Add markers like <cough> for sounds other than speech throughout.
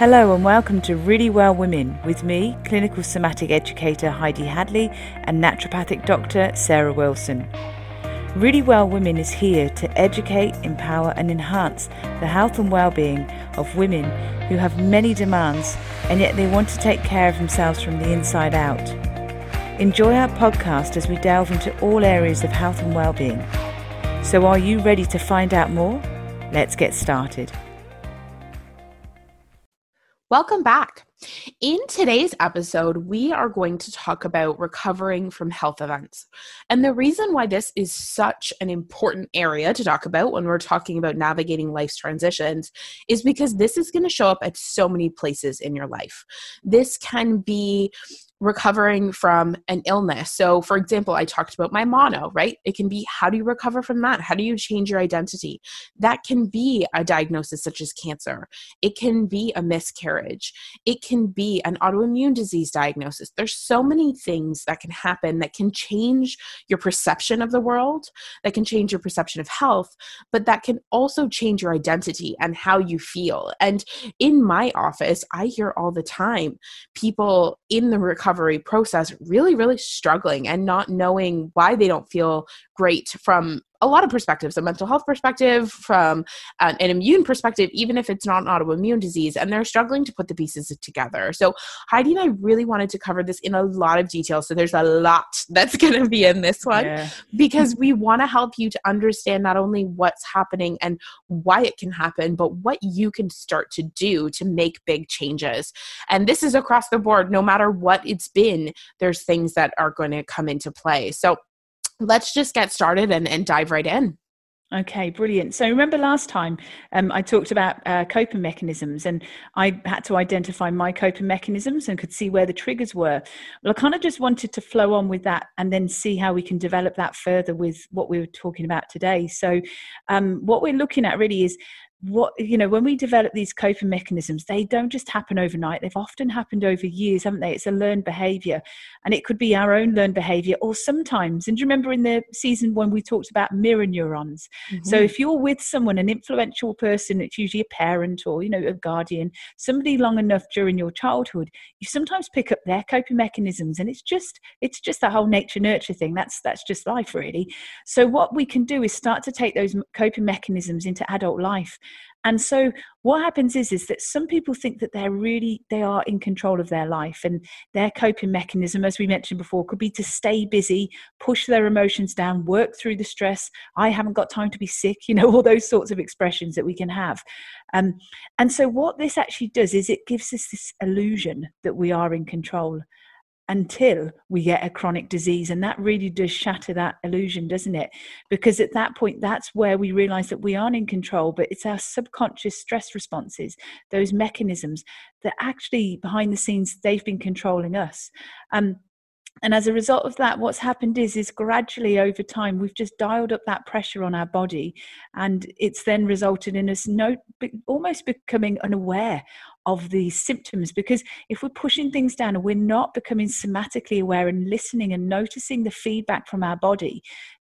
Hello and welcome to Really Well Women with me, clinical somatic educator Heidi Hadley and naturopathic doctor Sarah Wilson. Really Well Women is here to educate, empower, and enhance the health and well-being of women who have many demands and yet they want to take care of themselves from the inside out. Enjoy our podcast as we delve into all areas of health and well-being. So are you ready to find out more? Let's get started. Welcome back. In today's episode, we are going to talk about recovering from health events. And the reason why this is such an important area to talk about when we're talking about navigating life's transitions is because this is going to show up at so many places in your life. This can be recovering from an illness. So, for example, I talked about my mono, right? It can be how do you recover from that? How do you change your identity? That can be a diagnosis such as cancer. It can be a miscarriage. It can be an autoimmune disease diagnosis. There's so many things that can happen that can change your perception of the world, that can change your perception of health, but that can also change your identity and how you feel. And in my office, I hear all the time people in the recovery recovery process really, really struggling and not knowing why they don't feel great from a lot of perspectives a mental health perspective from an, an, immune perspective even if it's not an autoimmune disease and they're struggling to put the pieces together. So heidi and i really wanted to cover this in a lot of detail so there's a lot <laughs> that's going to be in this one yeah. because we want to help you to understand not only what's happening and why it can happen but what you can start to do to make big changes. And this is across the board no matter what it's been there's things that are going to come into play. So let's just get started and, and dive right in. Okay, brilliant. So remember last time um, I talked about uh, coping mechanisms and I had to identify my coping mechanisms and could see where the triggers were. Well, I kind of just wanted to flow on with that and then see how we can develop that further with what we were talking about today. So um, what we're looking at really is what you know when we develop these coping mechanisms they don't just happen overnight. They've often happened over years haven't they? It's a learned behavior. And it could be our own learned behavior or sometimes and do you remember in the season when we talked about mirror neurons? Mm-hmm. so if you're with someone an influential person it's usually a parent or you know a guardian somebody long enough during your childhood you sometimes pick up their coping mechanisms and it's just it's just that whole nature nurture thing. That's that's just life really. So what we can do is start to take those coping mechanisms into adult life and so what happens is is that some people think that they're really they are in control of their life and their coping mechanism as we mentioned before could be to stay busy push their emotions down work through the stress i haven't got time to be sick <laughs> you know all those sorts of expressions that we can have. Um, and so what this actually does is it gives us this illusion that we are in control until we get a chronic disease. And that really does shatter that illusion, doesn't it? Because at that point, that's where we realize that we aren't in control, but it's our subconscious stress responses, those mechanisms that actually behind the scenes, they've been controlling us. Um, and as a result of that what's happened is is gradually over time we've just dialed up that pressure on our body and it's then resulted in us no almost becoming unaware of these symptoms because if we're pushing things down and we're not becoming somatically aware and listening and noticing the feedback from our body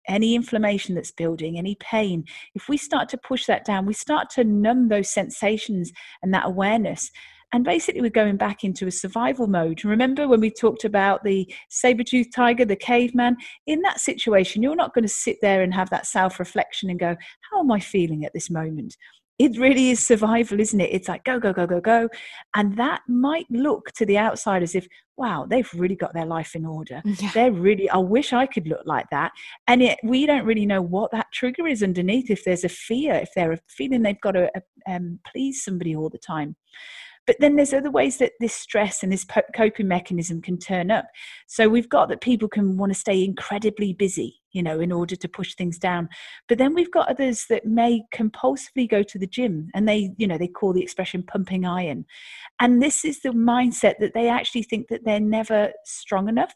any inflammation that's building, any pain, if we start to push that down, we start to numb those sensations and that awareness. And basically, we're going back into a survival mode. Remember when we talked about the saber toothed tiger, the caveman? In that situation, you're not going to sit there and have that self reflection and go, How am I feeling at this moment? It really is survival, isn't it? It's like go, go, go, go, go. And that might look to the outside as if, wow, they've really got their life in order. <laughs> Yeah. They're really, I wish I could look like that. And it, we don't really know what that trigger is underneath. If there's a fear, if they're feeling they've got to um, please somebody all the time. But then there's other ways that this stress and this coping mechanism can turn up. So we've got that people can want to stay incredibly busy, you know, in order to push things down. But then we've got others that may compulsively go to the gym and they, you know, they call the expression pumping iron. And this is the mindset that they actually think that they're never strong enough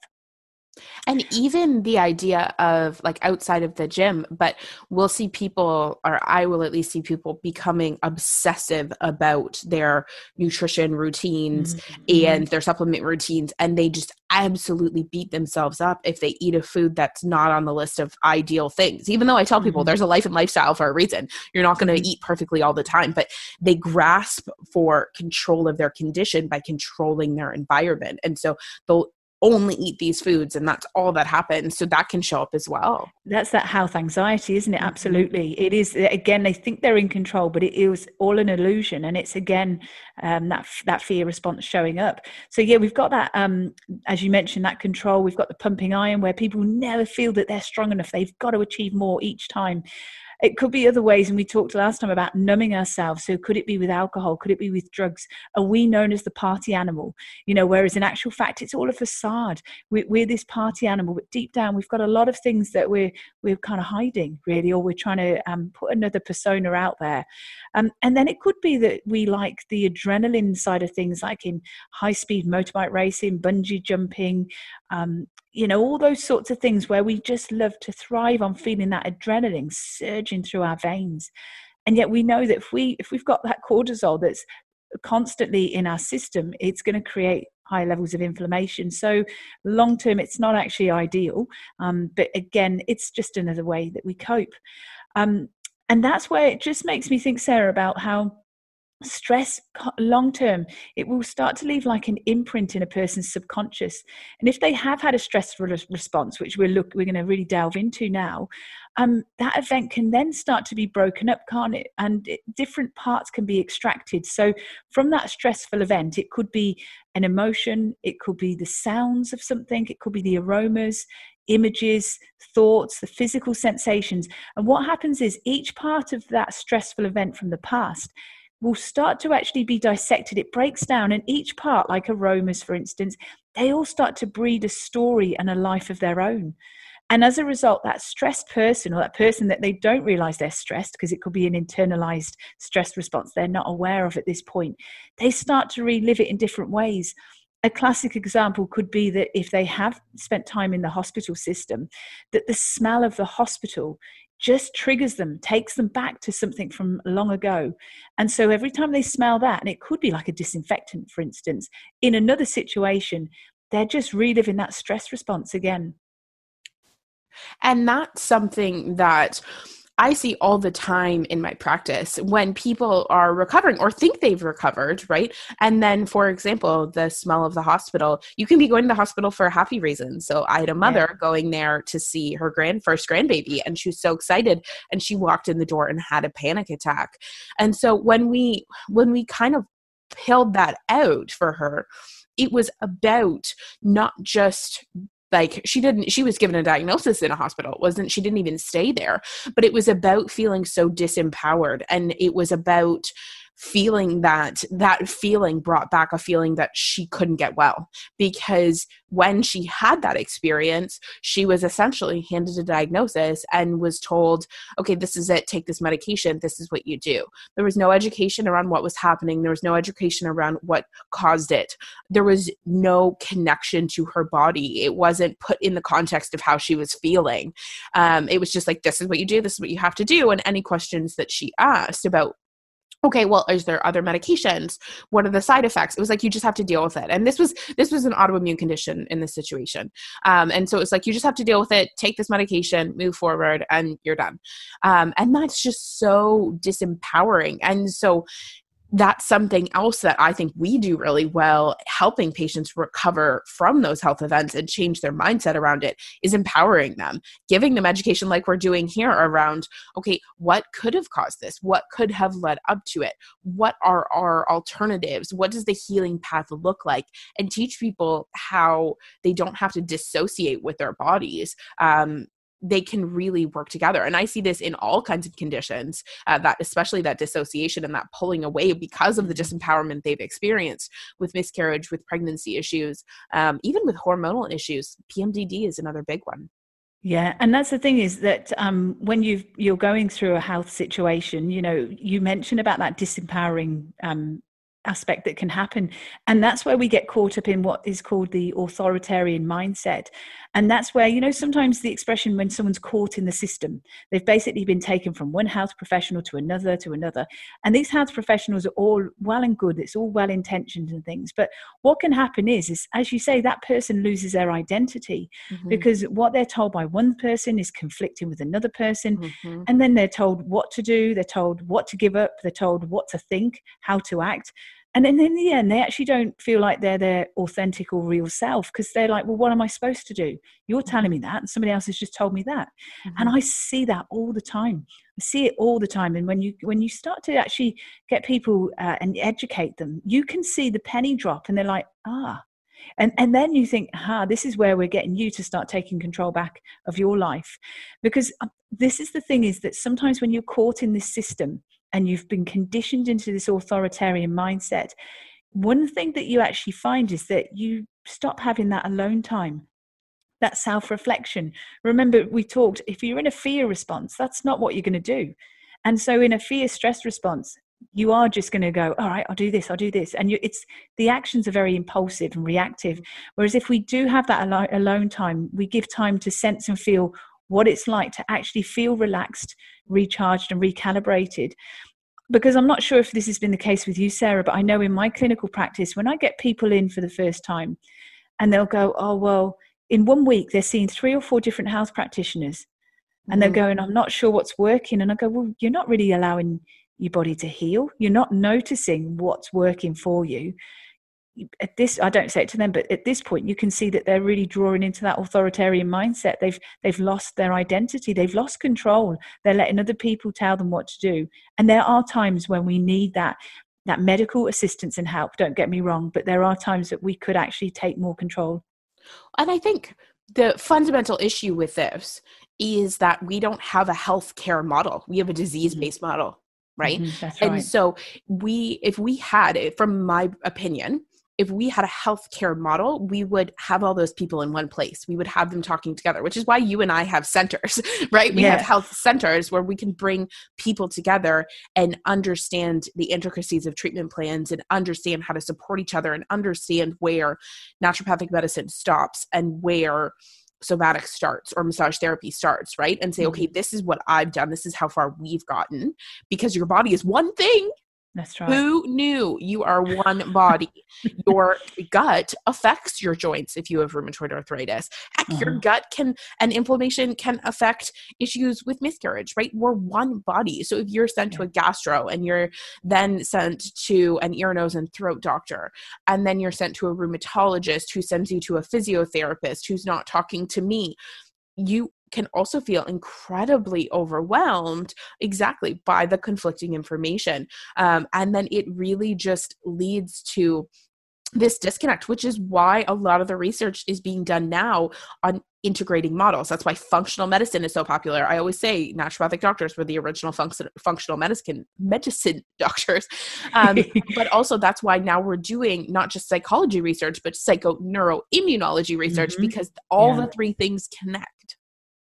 and even the idea of like outside of the gym, but we'll see people, or I will at least see people becoming obsessive about their nutrition routines mm-hmm. and their supplement routines. And they just absolutely beat themselves up if they eat a food that's not on the list of ideal things. Even though I tell people mm-hmm. there's a life and lifestyle for a reason, you're not going to mm-hmm. eat perfectly all the time, but they grasp for control of their condition by controlling their environment. And so they'll only eat these foods and that's all that happens. So that can show up as well. That's that health anxiety isn't it? Absolutely. It is again they think they're in control but it is all an illusion and it's again um, that that fear response showing up. So yeah we've got that um, as you mentioned that control. We've got the pumping iron where people never feel that they're strong enough. They've got to achieve more each time it could be other ways and we talked last time about numbing ourselves. So could it be with alcohol? Could it be with drugs? Are we known as the party animal? You know whereas in actual fact it's all a facade. We're, we're this party animal but deep down we've got a lot of things that we're we're kind of hiding really or we're trying to um, put another persona out there. Um, and then it could be that we like the adrenaline side of things like in high speed motorbike racing bungee jumping um, you know all those sorts of things where we just love to thrive on feeling that adrenaline surging through our veins. And yet we know that if we if we've got that cortisol that's constantly in our system it's going to create high levels of inflammation. So long term it's not actually ideal um, but again it's just another way that we cope. Um, and that's where it just makes me think sarah about how stress long term it will start to leave like an imprint in a person's subconscious. And if they have had a stressful response which we're look we're going to really delve into now um, that event can then start to be broken up can't it? And it, different parts can be extracted. So from that stressful event it could be an emotion it could be the sounds of something it could be the aromas images, thoughts, the physical sensations. And what happens is each part of that stressful event from the past will start to actually be dissected. It breaks down, and each part, like aromas, for instance, they all start to breed a story and a life of their own. And as a result, that stressed person or that person that they don't realize they're stressed, because it could be an internalized stress response they're not aware of at this point, they start to relive it in different ways. A classic example could be that if they have spent time in the hospital system, that the smell of the hospital just triggers them, takes them back to something from long ago. And so every time they smell that, and it could be like a disinfectant, for instance, in another situation, they're just reliving that stress response again. And that's something that I see all the time in my practice when people are recovering or think they've recovered, right? And then, for example, the smell of the hospital, you can be going to the hospital for a happy reason. So I had a mother yeah. going there to see her grand first grandbaby, and she was so excited, and she walked in the door and had a panic attack. And so when we when we kind of peeled that out for her, it was about not just like she didn't she was given a diagnosis in a hospital. Wasn't she didn't even stay there. But it was about feeling so disempowered. And it was about feeling that that feeling brought back a feeling that she couldn't get well. Because when she had that experience she was essentially handed a diagnosis and was told okay this is it. Take this medication. This is what you do. There was no education around what was happening. There was no education around what caused it. There was no connection to her body. It wasn't put in the context of how she was feeling. Um, it was just like this is what you do. This is what you have to do. And any questions that she asked about okay well is there other medications? What are the side effects? It was like you just have to deal with it. And this was this was an autoimmune condition in this situation. Um, and so it's like you just have to deal with it take this medication move forward and you're done. Um, and that's just so disempowering. And so that's something else that I think we do really well, helping patients recover from those health events and change their mindset around it, is empowering them, giving them education like we're doing here around, okay, what could have caused this? What could have led up to it? What are our alternatives? What does the healing path look like? And teach people how they don't have to dissociate with their bodies. Um, they can really work together. And i see this in all kinds of conditions uh, that especially that dissociation and that pulling away because of the disempowerment they've experienced with miscarriage with pregnancy issues um, even with hormonal issues. Pmdd is another big one. Yeah, and that's the thing is that um, when you you're going through a health situation, you know, you mentioned about that disempowering um, aspect that can happen, and that's where we get caught up in what is called the authoritarian mindset, and that's where, you know, sometimes the expression when someone's caught in the system, they've basically been taken from one health professional to another to another. And these health professionals are all well and good, it's all well intentioned and things. But what can happen is, is as you say, that person loses their identity mm-hmm. because what they're told by one person is conflicting with another person. Mm-hmm. And then they're told what to do, they're told what to give up, they're told what to think, how to act. And then in the end they actually don't feel like they're their authentic or real self because they're like well what am i supposed to do? You're telling me that and somebody else has just told me that. Mm-hmm. and i see that all the time. I see it all the time. And when you when you start to actually get people uh, and educate them you can see the penny drop and they're like ah. And and then you think ah this is where we're getting you to start taking control back of your life. Because uh, this is the thing is that sometimes when you're caught in this system and you've been conditioned into this authoritarian mindset, one thing that you actually find is that you stop having that alone time that self reflection. Remember, we talked if you're in a fear response, that's not what you're going to do. And so, in a fear stress response, you are just going to go, all right, I'll do this, I'll do this. And you, it's the actions are very impulsive and reactive. Whereas if we do have that alone time, we give time to sense and feel what it's like to actually feel relaxed, recharged, and recalibrated. Because I'm not sure if this has been the case with you, Sarah, but I know in my clinical practice, when I get people in for the first time and they'll go, oh, well, in one week they're seeing three or four different health practitioners and they're mm. going, I'm not sure what's working. And I go, well, you're not really allowing your body to heal. You're not noticing what's working for you at this i don't say it to them but at this point you can see that they're really drawing into that authoritarian mindset they've they've lost their identity they've lost control they're letting other people tell them what to do and there are times when we need that that medical assistance and help don't get me wrong but there are times that we could actually take more control and i think the fundamental issue with this is that we don't have a health care model we have a disease based mm-hmm. model right? Mm-hmm, right? and so we if we had it from my opinion if we had a healthcare model, we would have all those people in one place. We would have them talking together, which is why you and I have centers, <laughs> right? We yeah. have health centers where we can bring people together and understand the intricacies of treatment plans and understand how to support each other and understand where naturopathic medicine stops and where somatic starts or massage therapy starts, right? And say, okay, mm-hmm. this is what I've done. This is how far we've gotten because your body is one thing that's right. Who knew you are one body? your <laughs> gut affects your joints if you have rheumatoid arthritis. Heck, uh-huh. your gut can and inflammation can affect issues with miscarriage, right? We're one body. So if you're sent yeah. to a gastro and you're then sent to an ear, nose, and throat doctor, and then you're sent to a rheumatologist who sends you to a physiotherapist who's not talking to me, you can also feel incredibly overwhelmed exactly by the conflicting information. Um, and then it really just leads to this disconnect, which is why a lot of the research is being done now on integrating models. That's why functional medicine is so popular. I always say naturopathic doctors were the original func- functional medicine medicine <laughs> doctors, um, but <laughs> also that's why now we're doing not just psychology research but psychoneuroimmunology research mm-hmm. because all yeah. the three things connect.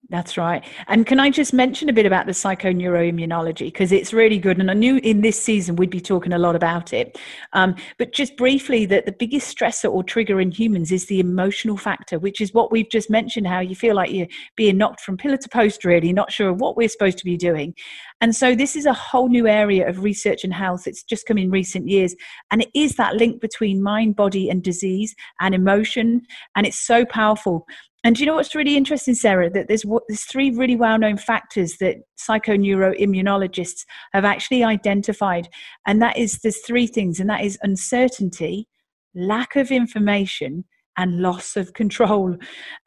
That's right. And can I just mention a bit about the psychoneuroimmunology? Because it's really good. And I knew in this season we'd be talking a lot about it. Um, but just briefly, that the biggest stressor or trigger in humans is the emotional factor, which is what we've just mentioned how you feel like you're being knocked from pillar to post, really, not sure what we're supposed to be doing. And so this is a whole new area of research and health. It's just come in recent years. And it is that link between mind, body, and disease and emotion. And it's so powerful. And do you know what's really interesting, Sarah? That there's there's three really well-known factors that psychoneuroimmunologists have actually identified, and that is there's three things, and that is uncertainty, lack of information, and loss of control.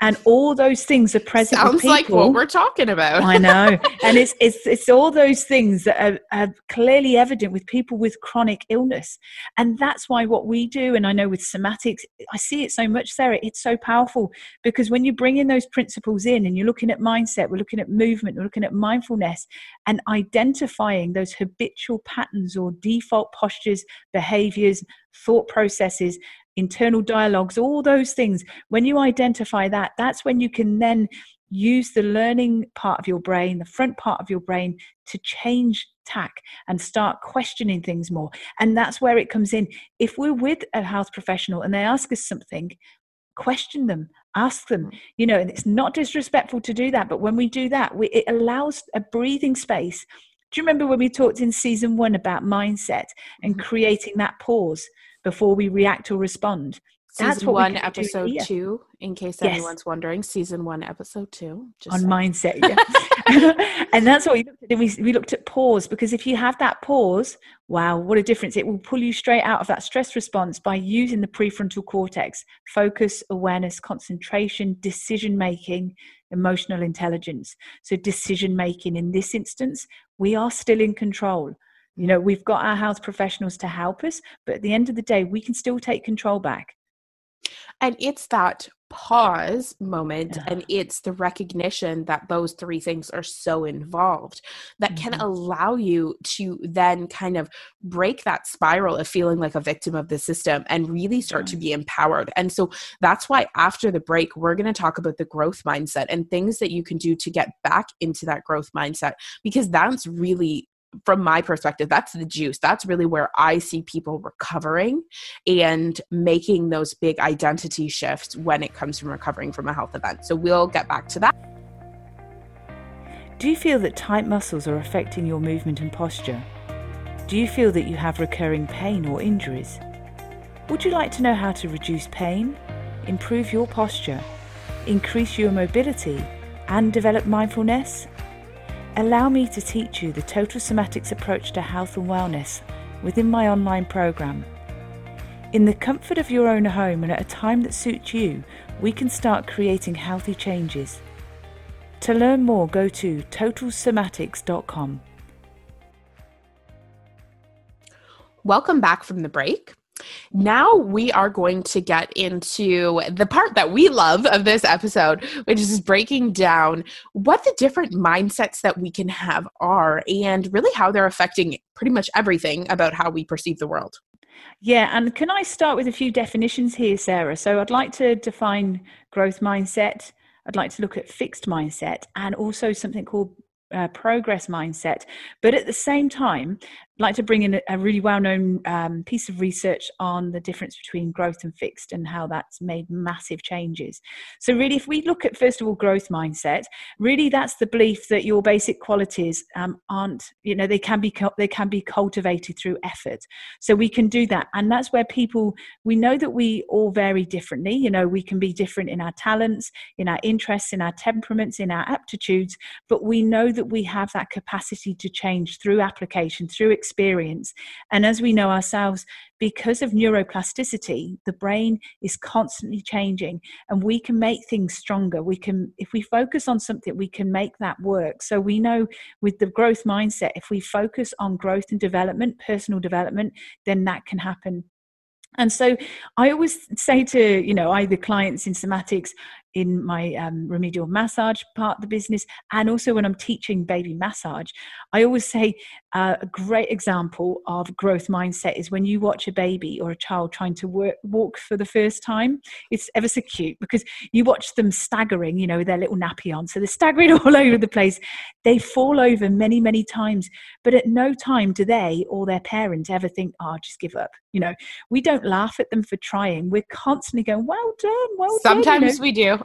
And all those things are present sounds like what we're talking about. I know. <laughs> And it's it's it's all those things that are, are, clearly evident with people with chronic illness. And that's why what we do and i know with somatics i see it so much sarah it's so powerful. Because when you bring in those principles in and you're looking at mindset we're looking at movement we're looking at mindfulness and identifying those habitual patterns or default postures behaviors thought processes internal dialogues, all those things. When you identify that, that's when you can then use the learning part of your brain, the front part of your brain, to change tack and start questioning things more. And that's where it comes in. If we're with a health professional and they ask us something, question them ask them you know and it's not disrespectful to do that but when we do that we, it allows a breathing space do you remember when we talked in season one about mindset and mm-hmm. creating that pause before we react or respond. That's season one, episode two. In case yes. anyone's wondering, season one, episode two. on saying. mindset, <laughs> yeah. <laughs> and that's what we looked at. We, we looked at pause because if you have that pause, wow, what a difference! It will pull you straight out of that stress response by using the prefrontal cortex, focus, awareness, concentration, decision making, emotional intelligence. So decision making in this instance, we are still in control. You know, we've got our health professionals to help us, but at the end of the day, we can still take control back. And it's that pause moment yeah. and it's the recognition that those three things are so involved that mm-hmm. can allow you to then kind of break that spiral of feeling like a victim of the system and really start to be empowered. And so that's why after the break, we're going to talk about the growth mindset and things that you can do to get back into that growth mindset because that's really from my perspective, that's the juice. That's really where I see people recovering and making those big identity shifts when it comes from recovering from a health event. So we'll get back to that. Do you feel that tight muscles are affecting your movement and posture? Do you feel that you have recurring pain or injuries? Would you like to know how to reduce pain, improve your posture, increase your mobility, and develop mindfulness? Allow me to teach you the total somatics approach to health and wellness within my online program. In the comfort of your own home and at a time that suits you, we can start creating healthy changes. To learn more, go to totalsomatics.com. Welcome back from the break. Now we are going to get into the part that we love of this episode, which is breaking down what the different mindsets that we can have are and really how they're affecting pretty much everything about how we perceive the world. Yeah, and can I start with a few definitions here, Sarah? So I'd like to define growth mindset. I'd like to look at fixed mindset and also something called uh, progress mindset. But at the same time, like to bring in a, a really well known um, piece of research on the difference between growth and fixed and how that's made massive changes. So, really, if we look at first of all growth mindset, really that's the belief that your basic qualities um, aren't, you know, they can be they can be cultivated through effort. So we can do that, and that's where people we know that we all vary differently. You know, we can be different in our talents, in our interests, in our temperaments, in our aptitudes, but we know that we have that capacity to change through application, through experience. And as we know ourselves, because of neuroplasticity, the brain is constantly changing and we can make things stronger. We can, if we focus on something, we can make that work. So we know with the growth mindset, if we focus on growth and development, personal development, then that can happen and so I always say to, you know, either clients in somatics, in my um, remedial massage part of the business and also when i'm teaching baby massage i always say uh, a great example of growth mindset is when you watch a baby or a child trying to work, walk for the first time it's ever so cute because you watch them staggering you know with their little nappy on. So they're staggering <laughs> all over the place. They fall over many many times but at no time do they or their parent ever think oh just give up you know. We don't laugh at them for trying. We're constantly going well done well sometimes done, you know? we do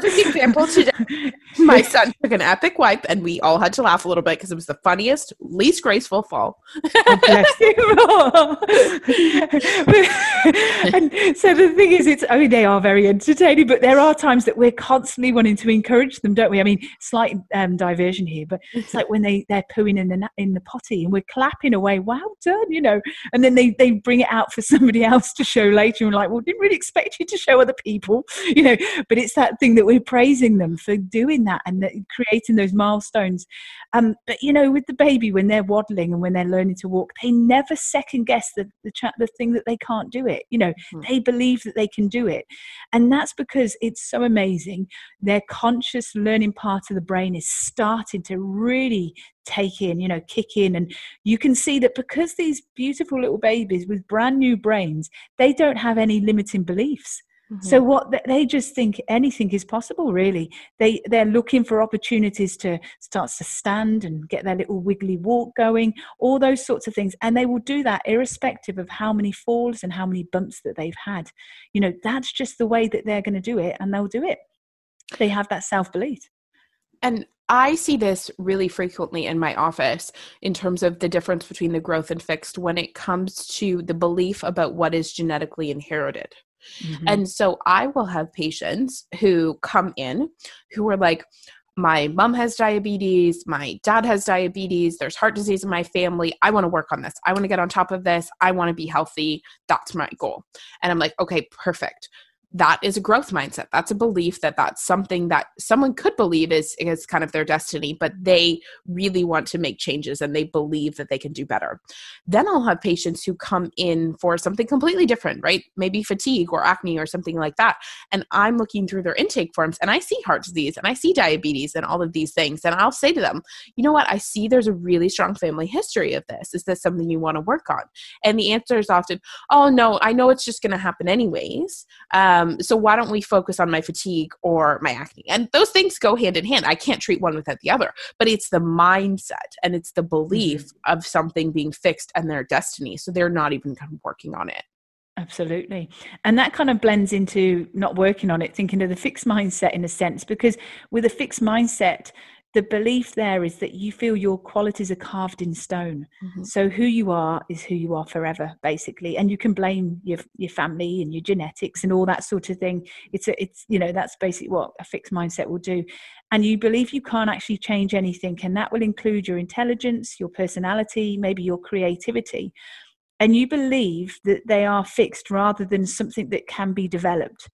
Perfect example today. <laughs> My son took an epic wipe, and we all had to laugh a little bit because it was the funniest, least graceful fall. <laughs> <laughs> and so the thing is, it's I mean they are very entertaining, but there are times that we're constantly wanting to encourage them, don't we? I mean, slight um, diversion here, but it's like when they they're pooing in the in the potty, and we're clapping away, "Well done," you know, and then they they bring it out for somebody else to show later, and we're like, "Well, didn't really expect you to show other people," you know, but it's that thing that we're praising them for doing that and that, creating those milestones. Um, but you know, with the baby, when they're waddling and when they're learning to walk, they never second guess the the, cha- the thing that they can't do it. You know, mm-hmm. they believe that they can do it, and that's because it's so amazing. Their conscious learning part of the brain is starting to really take in, you know, kick in. And you can see that because these beautiful little babies with brand new brains, they don't have any limiting beliefs. Mm-hmm. So what they just think anything is possible really. They they're looking for opportunities to start to stand and get their little wiggly walk going, all those sorts of things and they will do that irrespective of how many falls and how many bumps that they've had. You know, that's just the way that they're going to do it and they'll do it. They have that self-belief. And I see this really frequently in my office in terms of the difference between the growth and fixed when it comes to the belief about what is genetically inherited. Mm-hmm. And so I will have patients who come in who are like, my mom has diabetes, my dad has diabetes, there's heart disease in my family. I want to work on this. I want to get on top of this. I want to be healthy. That's my goal. And I'm like, okay, perfect that is a growth mindset. That's a belief that that's something that someone could believe is is kind of their destiny but they really want to make changes and they believe that they can do better. Then i'll have patients who come in for something completely different right? Maybe fatigue or acne or something like that. And i'm looking through their intake forms and i see heart disease and i see diabetes and all of these things. And i'll say to them you know what? I see there's a really strong family history of this. Is this something you want to work on? And the answer is often oh no i know it's just going to happen anyways. Um, um, so why don't we focus on my fatigue or my acne? And those things go hand in hand. I can't treat one without the other, but it's the mindset and it's the belief mm-hmm. of something being fixed and their destiny. So they're not even kind of working on it. Absolutely. And that kind of blends into not working on it, thinking of the fixed mindset in a sense, because with a fixed mindset, the belief there is that you feel your qualities are carved in stone. Mm-hmm. So who you are is who you are forever, basically. And you can blame your your family and your genetics and all that sort of thing. It's a, it's you know that's basically what a fixed mindset will do. And you believe you can't actually change anything, and that will include your intelligence, your personality, maybe your creativity. And you believe that they are fixed rather than something that can be developed.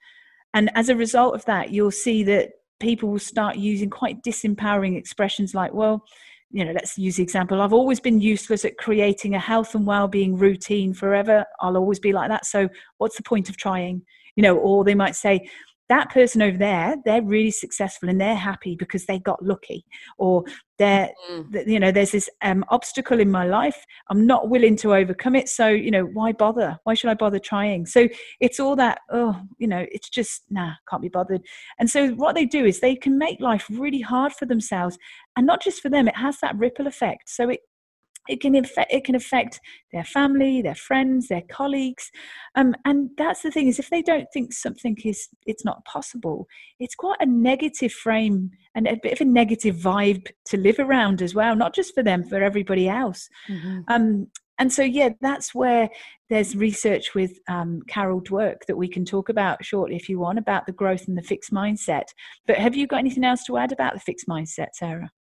And as a result of that, you'll see that people will start using quite disempowering expressions like, well, you know, let's use the example. I've always been useless at creating a health and well-being routine forever. I'll always be like that. So what's the point of trying? You know, or they might say, that person over there they're really successful and they're happy because they got lucky or they're mm. you know there's this um, obstacle in my life. I'm not willing to overcome it. So you know why bother? Why should i bother trying? So it's all that oh you know it's just nah can't be bothered. And so what they do is they can make life really hard for themselves and not just for them it has that ripple effect. So it it can affect it can affect their family their friends their colleagues. Um, and that's the thing is if they don't think something is it's not possible it's quite a negative frame and a bit of a negative vibe to live around as well not just for them for everybody else. Mm-hmm. um, and so yeah that's where there's research with um, carol dweck that we can talk about shortly if you want about the growth and the fixed mindset. But have you got anything else to add about the fixed mindset sarah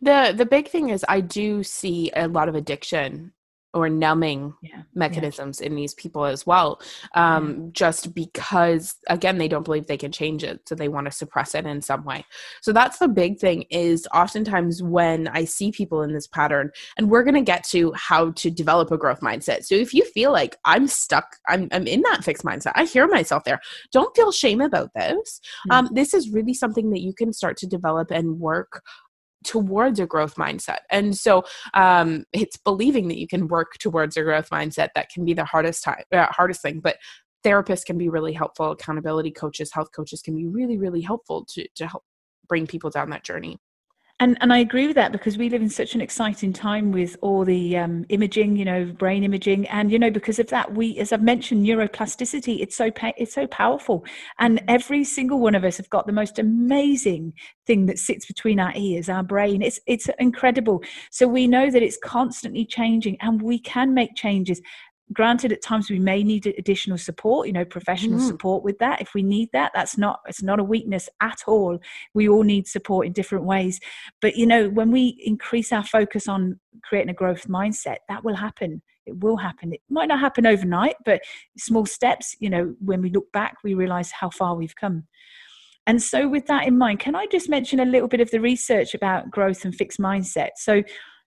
the the big thing is I do see a lot of addiction or numbing yeah, mechanisms yeah. in these people as well um, yeah. just because again they don't believe they can change it so they want to suppress it in some way so that's the big thing is oftentimes when i see people in this pattern and we're going to get to how to develop a growth mindset so if you feel like i'm stuck i'm, I'm in that fixed mindset i hear myself there don't feel shame about this mm. um, this is really something that you can start to develop and work towards a growth mindset. And so um, it's believing that you can work towards a growth mindset that can be the hardest time, uh, hardest thing. But therapists can be really helpful. Accountability coaches, health coaches can be really, really helpful to to help bring people down that journey. And and I agree with that because we live in such an exciting time with all the um, imaging, you know, brain imaging, and you know, because of that, we, as I've mentioned, neuroplasticity. It's so pa- it's so powerful, and every single one of us have got the most amazing thing that sits between our ears, our brain. It's it's incredible. So we know that it's constantly changing, and we can make changes granted at times we may need additional support you know professional mm. support with that if we need that. That's not it's not a weakness at all. We all need support in different ways. But you know when we increase our focus on creating a growth mindset that will happen. It will happen. It might not happen overnight but small steps you know when we look back we realize how far we've come. And so with that in mind can i just mention a little bit of the research about growth and fixed mindset? So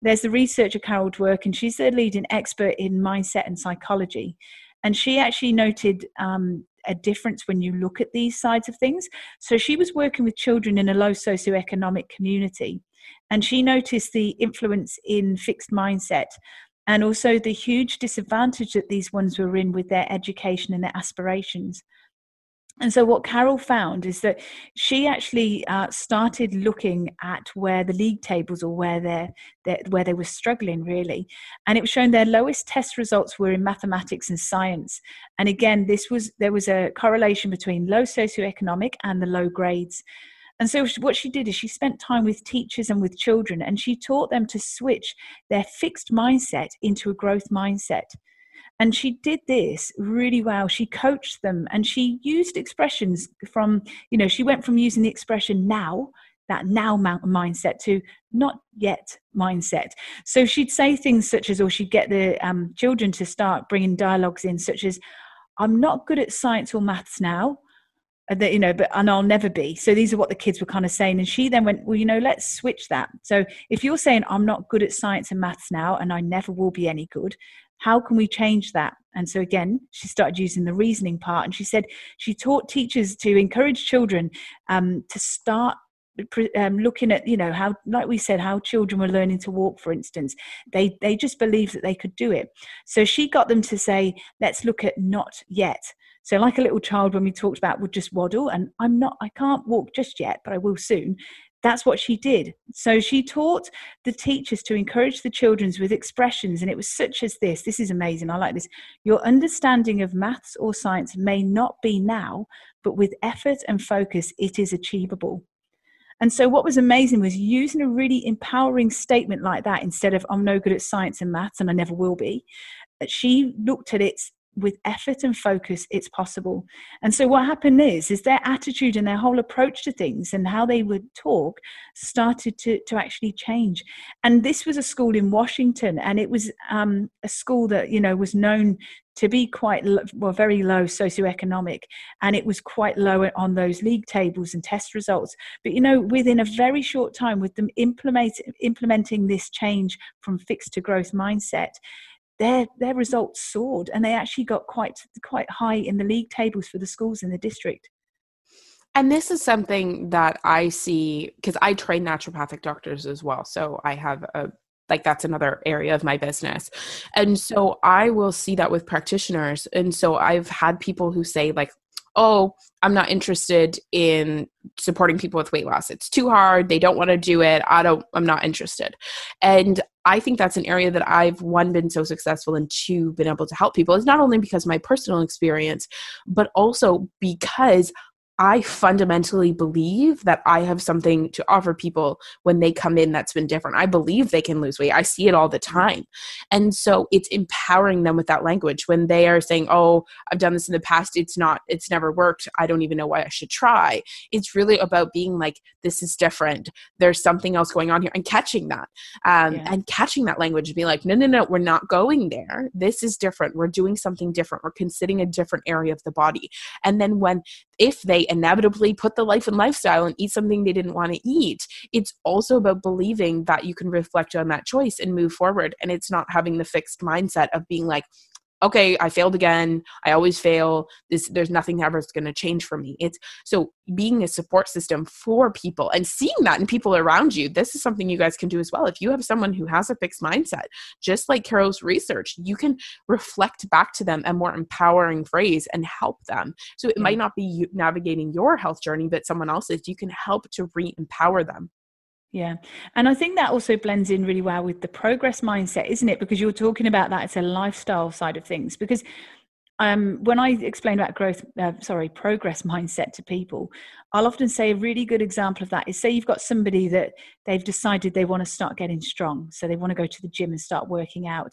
there's the researcher Carol Dweck, and she's the leading expert in mindset and psychology. And she actually noted um, a difference when you look at these sides of things. So she was working with children in a low socioeconomic community, and she noticed the influence in fixed mindset and also the huge disadvantage that these ones were in with their education and their aspirations. And so, what Carol found is that she actually uh, started looking at where the league tables or where they're, where they were struggling really, and it was shown their lowest test results were in mathematics and science. And again, this was there was a correlation between low socioeconomic and the low grades. And so, what she did is she spent time with teachers and with children, and she taught them to switch their fixed mindset into a growth mindset. And she did this really well. She coached them and she used expressions from, you know, she went from using the expression now that now mindset to not yet mindset. So she'd say things such as, or she'd get the um, children to start bringing dialogues in, such as, I'm not good at science or maths now. Uh, that you know but and i'll never be so these are what the kids were kind of saying and she then went well you know let's switch that so if you're saying i'm not good at science and maths now and i never will be any good how can we change that? And so again she started using the reasoning part and she said she taught teachers to encourage children um, to start um, looking at you know how like we said how children were learning to walk for instance. They they just believed that they could do it. So she got them to say let's look at not yet. So like a little child when we talked about would just waddle and i'm not i can't walk just yet but i will soon that's what she did. So she taught the teachers to encourage the children with expressions, and it was such as this. This is amazing. I like this. Your understanding of maths or science may not be now, but with effort and focus, it is achievable. And so, what was amazing was using a really empowering statement like that instead of, I'm no good at science and maths and I never will be. She looked at it with effort and focus it's possible. And so what happened is is their attitude and their whole approach to things and how they would talk started to to actually change. And this was a school in washington and it was um, a school that you know was known to be quite well very low socioeconomic and it was quite low on those league tables and test results. But you know within a very short time with them implement, implementing this change from fixed to growth mindset their their results soared and they actually got quite quite high in the league tables for the schools in the district. And this is something that i see because i train naturopathic doctors as well so i have a like that's another area of my business. And so i will see that with practitioners and so i've had people who say like oh i'm not interested in supporting people with weight loss. It's too hard. They don't want to do it. I don't i'm not interested. And i think that's an area that i've one been so successful and two been able to help people is not only because my personal experience but also because I fundamentally believe that I have something to offer people when they come in that's been different. I believe they can lose weight. I see it all the time. And so it's empowering them with that language when they are saying, Oh, I've done this in the past. It's not, it's never worked. I don't even know why I should try. It's really about being like, This is different. There's something else going on here and catching that. Um, yeah. And catching that language and being like, No, no, no, we're not going there. This is different. We're doing something different. We're considering a different area of the body. And then when, if they inevitably put the life and lifestyle and eat something they didn't want to eat. It's also about believing that you can reflect on that choice and move forward. And it's not having the fixed mindset of being like, okay i failed again i always fail this there's nothing ever going to change for me. It's so being a support system for people and seeing that in people around you this is something you guys can do as well. If you have someone who has a fixed mindset just like carol's research you can reflect back to them a more empowering phrase and help them. So it might mm. not be you navigating your health journey but someone else's you can help to re-empower them yeah. And I think that also blends in really well with the progress mindset, isn't it? Because you're talking about that it's a lifestyle side of things. Because um, when I explain about growth, uh, sorry, progress <laughs> mindset to people, I'll often say a really good example of that is say you've got somebody that they've decided they want to start getting strong. So they want to go to the gym and start working out.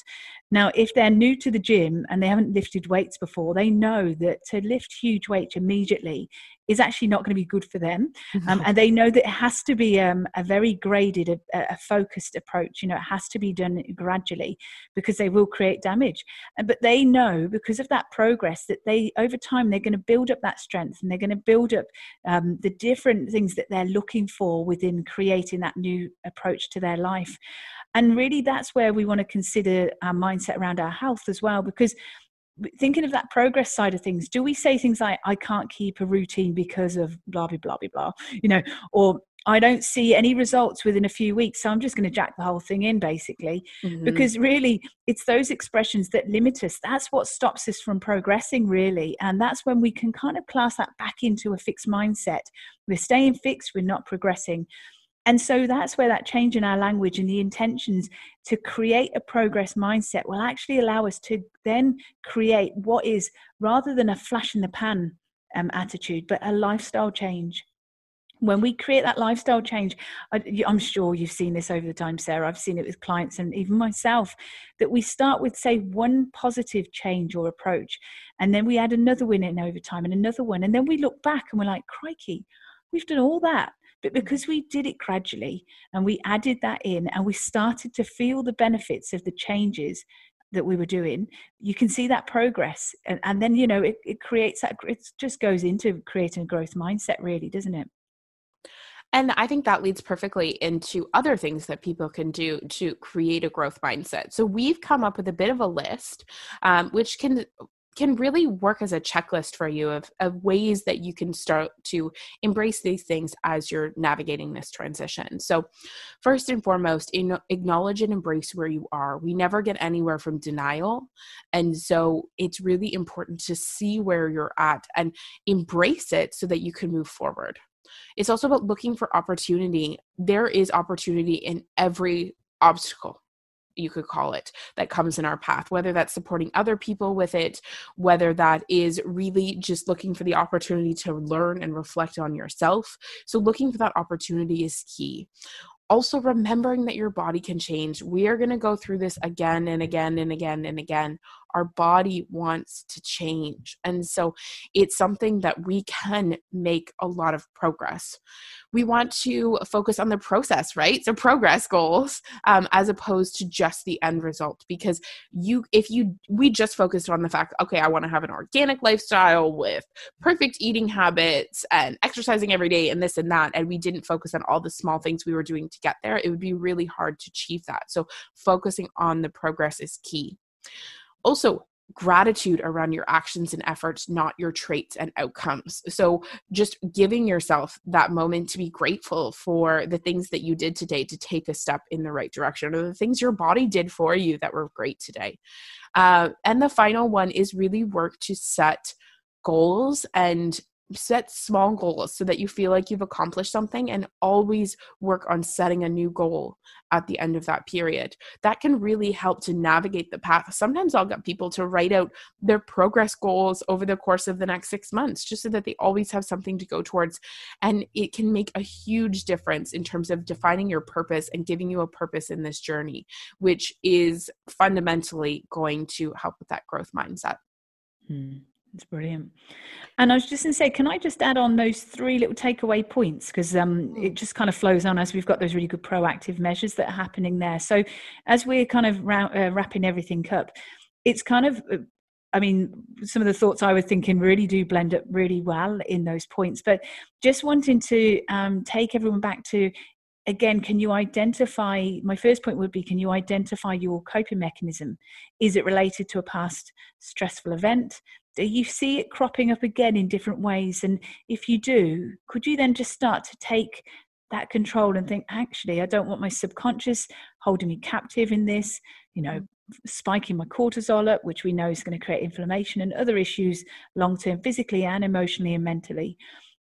Now, if they're new to the gym and they haven't lifted weights before, they know that to lift huge weights immediately is actually not going to be good for them. Um, and they know that it has to be um, a very graded, a, a, focused approach. You know, it has to be done gradually because they will create damage. And, but they know because of that progress that they, over time, they're going to build up that strength and they're going to build up um, Um, the different things that they're looking for within creating that new approach to their life. And really, that's where we want to consider our mindset around our health as well, because thinking of that progress side of things, do we say things like, I can't keep a routine because of blah, blah, blah, blah, blah, you know, or I don't see any results within a few weeks, so I'm just going to jack the whole thing in, basically. Mm-hmm. Because really, it's those expressions that limit us. That's what stops us from progressing, really. And that's when we can kind of class that back into a fixed mindset. We're staying fixed, we're not progressing. And so that's where that change in our language and the intentions to create a progress mindset will actually allow us to then create what is rather than a flash in the pan um, attitude, but a lifestyle change. When we create that lifestyle change i'm sure you've seen this over the time sarah. I've seen it with clients and even myself that we start with say one positive change or approach and then we add another one in over time and another one and then we look back and we're like crikey we've done all that. But because we did it gradually and we added that in and we started to feel the benefits of the changes that we were doing you can see that progress. And, and then you know it, it creates that it just goes into creating a growth mindset really doesn't it and I think that leads perfectly into other things that people can do to create a growth mindset. So we've come up with a bit of a list, um, which can can really work as a checklist for you of, of ways that you can start to embrace these things as you're navigating this transition. So, first and foremost, in, acknowledge and embrace where you are. We never get anywhere from denial. And so, it's really important to see where you're at and embrace it so that you can move forward. It's also about looking for opportunity. There is opportunity in every obstacle you could call it that comes in our path whether that's supporting other people with it whether that is really just looking for the opportunity to learn and reflect on yourself so looking for that opportunity is key also remembering that your body can change. We are going to go through this again and again and again and again our body wants to change. And so it's something that we can make a lot of progress. We want to focus on the process, right? So progress goals um, as opposed to just the end result. Because you, if you, we just focused on the fact, okay, I want to have an organic lifestyle with perfect eating habits and exercising every day and this and that, and we didn't focus on all the small things we were doing to get there, it would be really hard to achieve that. So focusing on the progress is key. Also, gratitude around your actions and efforts, not your traits and outcomes. So, just giving yourself that moment to be grateful for the things that you did today to take a step in the right direction, or the things your body did for you that were great today. Uh, and the final one is really work to set goals and set small goals so that you feel like you've accomplished something and always work on setting a new goal at the end of that period. That can really help to navigate the path. Sometimes I'll get people to write out their progress goals over the course of the next six months just so that they always have something to go towards. And it can make a huge difference in terms of defining your purpose and giving you a purpose in this journey, which is fundamentally going to help with that growth mindset. Hmm. It's brilliant. And I was just going to say, can I just add on those three little takeaway points? Because um, it just kind of flows on as we've got those really good proactive measures that are happening there. So, as we're kind of ra- uh, wrapping everything up, it's kind of, uh, I mean, some of the thoughts I was thinking really do blend up really well in those points. But just wanting to um, take everyone back to again, can you identify? My first point would be can you identify your coping mechanism? Is it related to a past stressful event? do you see it cropping up again in different ways? And if you do, could you then just start to take that control and think, actually, I don't want my subconscious holding me captive in this, you know, spiking my cortisol up, which we know is going to create inflammation and other issues long term, physically and emotionally and mentally.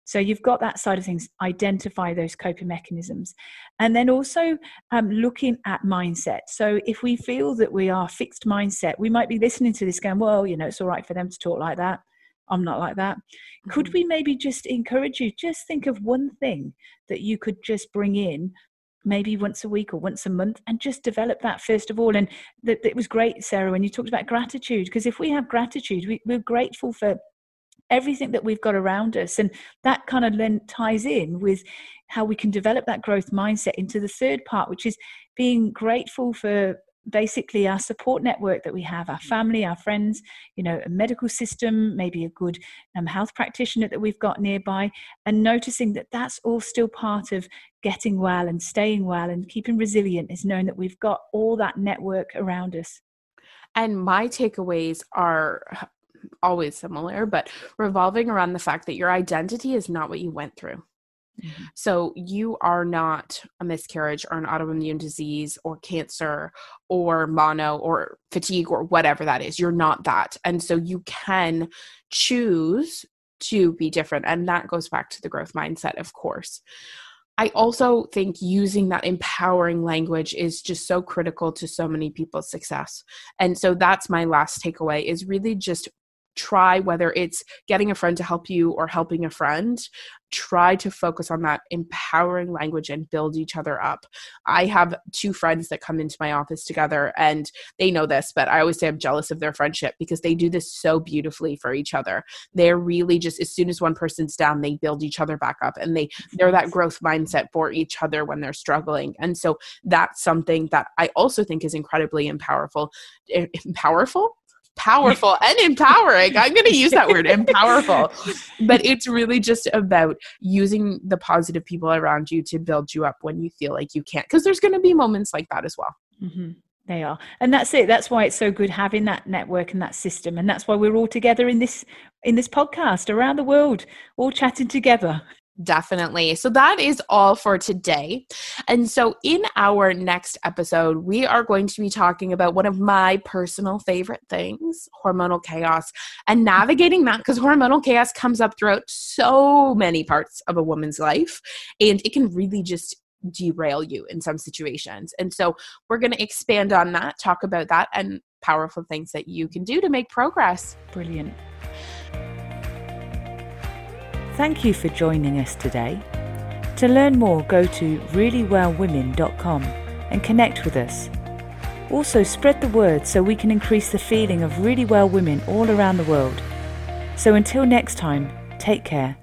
So you've got that side of things, identify those coping mechanisms. And then also um, looking at mindset. So if we feel that we are fixed mindset, we might be listening to this going, well, you know, it's all right for them to talk like that. I'm not like that. Mm-hmm. Could we maybe just encourage you, just think of one thing that you could just bring in maybe once a week or once a month and just develop that first of all and that it was great sarah when you talked about gratitude because if we have gratitude we, we're grateful for everything that we've got around us. And that kind of then ties in with how we can develop that growth mindset into the third part, which is being grateful for basically our support network that we have our family our friends you know a medical system maybe a good um, health practitioner that we've got nearby and noticing that that's all still part of getting well and staying well and keeping resilient is knowing that we've got all that network around us and my takeaways are always similar, but revolving around the fact that your identity is not what you went through. Mm-hmm. So you are not a miscarriage or an autoimmune disease or cancer or mono or fatigue or whatever that is. You're not that. And so you can choose to be different. And that goes back to the growth mindset, of course. I also think using that empowering language is just so critical to so many people's success. And so that's my last takeaway is really just try whether it's getting a friend to help you or helping a friend try to focus on that empowering language and build each other up. I have two friends that come into my office together and they know this, but I always say I'm jealous of their friendship because they do this so beautifully for each other. They're really just as soon as one person's down, they build each other back up and they they're that growth mindset for each other when they're struggling. And so that's something that I also think is incredibly eh, powerful. Powerful? Powerful and empowering. I'm going to use that word, <laughs> empowerful. But it's really just about using the positive people around you to build you up when you feel like you can't, because there's going to be moments like that as well. Mm-hmm. They are, and that's it. That's why it's so good having that network and that system, and that's why we're all together in this in this podcast around the world, all chatting together. Definitely. So that is all for today. And so in our next episode, we are going to be talking about one of my personal favorite things hormonal chaos and navigating that because hormonal chaos comes up throughout so many parts of a woman's life and it can really just derail you in some situations. And so we're going to expand on that, talk about that, and powerful things that you can do to make progress. Brilliant. Thank you for joining us today. To learn more, go to reallywellwomen.com and connect with us. Also, spread the word so we can increase the feeling of really well women all around the world. So, until next time, take care